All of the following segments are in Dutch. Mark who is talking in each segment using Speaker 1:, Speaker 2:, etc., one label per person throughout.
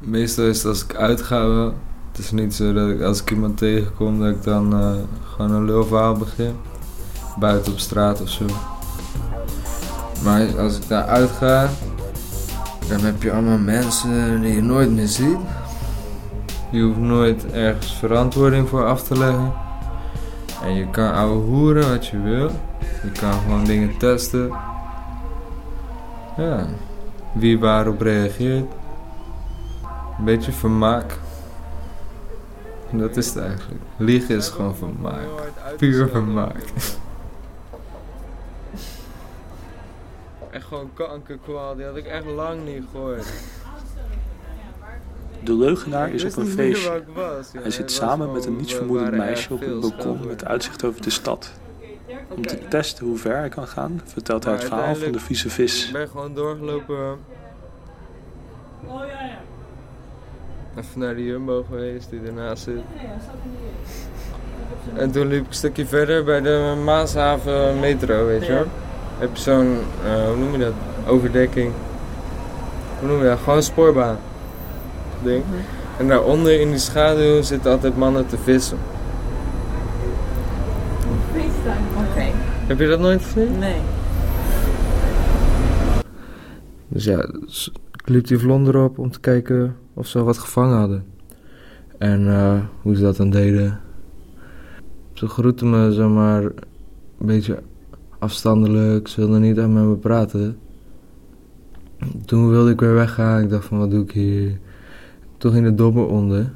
Speaker 1: Meestal is het als ik uitga. Het is niet zo dat ik als ik iemand tegenkom dat ik dan eh, gewoon een lulverhaal begin. Buiten op straat of zo. Maar als ik daar uitga, dan heb je allemaal mensen die je nooit meer ziet. Je hoeft nooit ergens verantwoording voor af te leggen. En je kan ouwe hoeren wat je wil. Je kan gewoon dingen testen. Ja, wie waarop reageert. Een beetje vermaak. En dat is het eigenlijk. Liegen is gewoon vermaak. Puur vermaak. Echt gewoon kankerkwal, die had ik echt lang niet gehoord.
Speaker 2: De leugenaar is op een feestje. Hij zit samen met een nietsvermoedend meisje op een balkon met uitzicht over de stad. Om te testen hoe ver hij kan gaan, vertelt hij het verhaal van de vieze vis.
Speaker 1: Ik ben gewoon doorgelopen. Even naar de Jumbo geweest die ernaast zit. En toen liep ik een stukje verder bij de Maashaven metro, weet je wel. Heb je zo'n, eh, hoe noem je dat? Overdekking. Hoe noem je dat? Gewoon een spoorbaan. Ding. En daaronder in die schaduw zitten altijd mannen te vissen.
Speaker 3: Oké.
Speaker 1: Heb je dat nooit gezien?
Speaker 3: Nee.
Speaker 1: Dus ja, dus ik liep die vlonder op om te kijken of al wat gevangen hadden. En eh, hoe ze dat dan deden. Ze groetten me, zeg maar, een beetje afstandelijk. Ze wilden niet aan met me praten. Toen wilde ik weer weggaan. Ik dacht van, wat doe ik hier? Toen ging de dobber onder.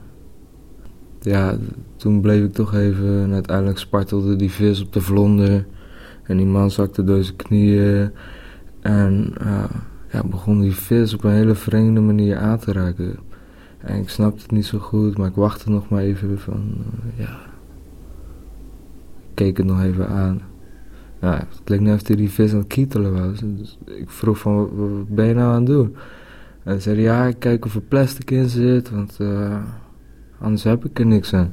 Speaker 1: Ja, toen bleef ik toch even. En uiteindelijk spartelde die vis op de vlonder. En die man zakte door zijn knieën. En eh, ja, begon die vis op een hele vreemde manier aan te raken. En ik snapte het niet zo goed, maar ik wachtte nog maar even van, eh, ja. Ik keek het nog even aan. Ja, het leek net of hij die vis aan het kietelen was. Dus ik vroeg van, wat, wat ben je nou aan het doen? En hij zei, ja, ik kijk of er plastic in zit, want eh, anders heb ik er niks aan.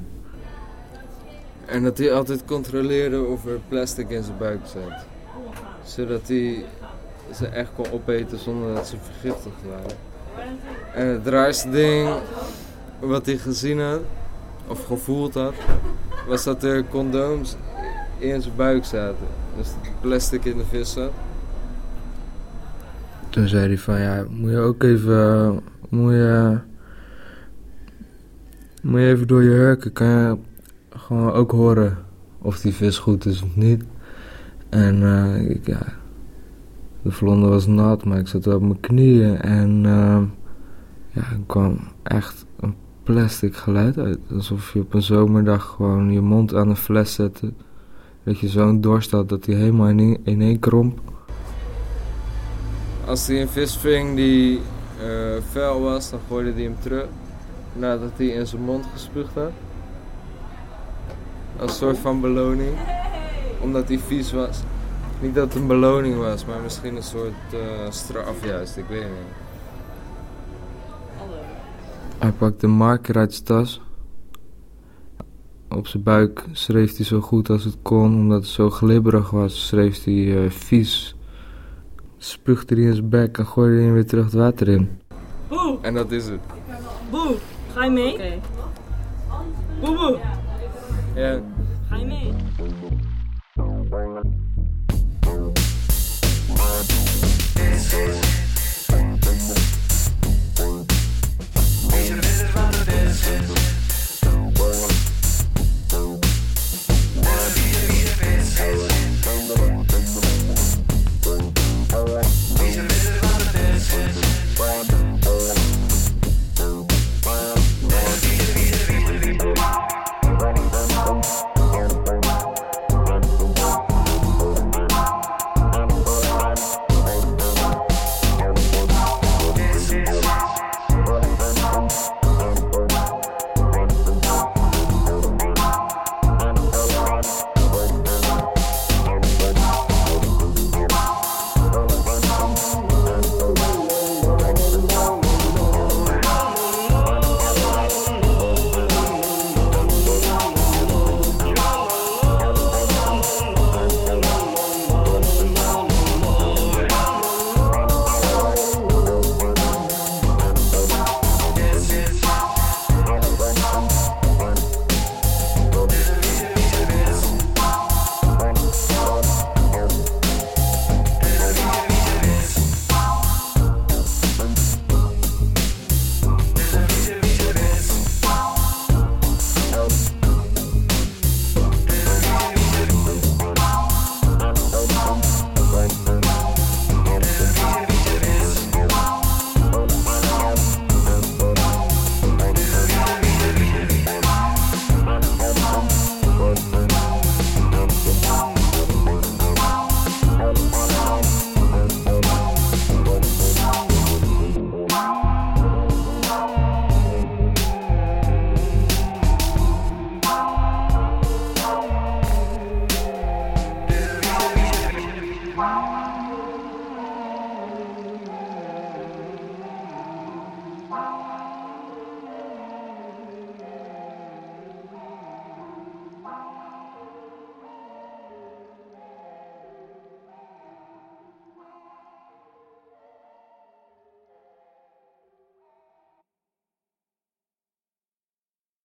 Speaker 1: En dat hij altijd controleerde of er plastic in zijn buik zat. Zodat hij ze echt kon opeten zonder dat ze vergiftigd waren. En het raarste ding wat hij gezien had, of gevoeld had, was dat er condooms in zijn buik zaten. Dus plastic in de vis zat. Toen zei hij van ja, moet je ook even, moet je, moet je even door je hurken, kan je gewoon ook horen of die vis goed is of niet. En ik, ja, de vlonder was nat, maar ik zat op mijn knieën en eh, ja, er kwam echt een plastic geluid uit. Alsof je op een zomerdag gewoon je mond aan een fles zette. Dat je zo'n dorst had dat hij helemaal in één kromp. Als hij een vis ving die eh vuil was, dan gooide hij hem terug. Nadat hij in zijn mond gespuugd had. Als soort van beloning. Omdat hij vies was. Niet dat het een beloning was, maar misschien een soort eh, straf juist, ik weet het niet. Hij pakte een marker uit zijn tas. Op zijn buik schreef hij zo goed als het kon, omdat het zo glibberig was, schreef hij eh, vies. Spuugde hij in zijn bek en gooide hij weer terug het water in.
Speaker 4: Boe,
Speaker 1: En dat is het.
Speaker 4: boe, ga je mee?
Speaker 3: Oké.
Speaker 4: Boe, boe,
Speaker 1: Ja.
Speaker 4: ga je mee?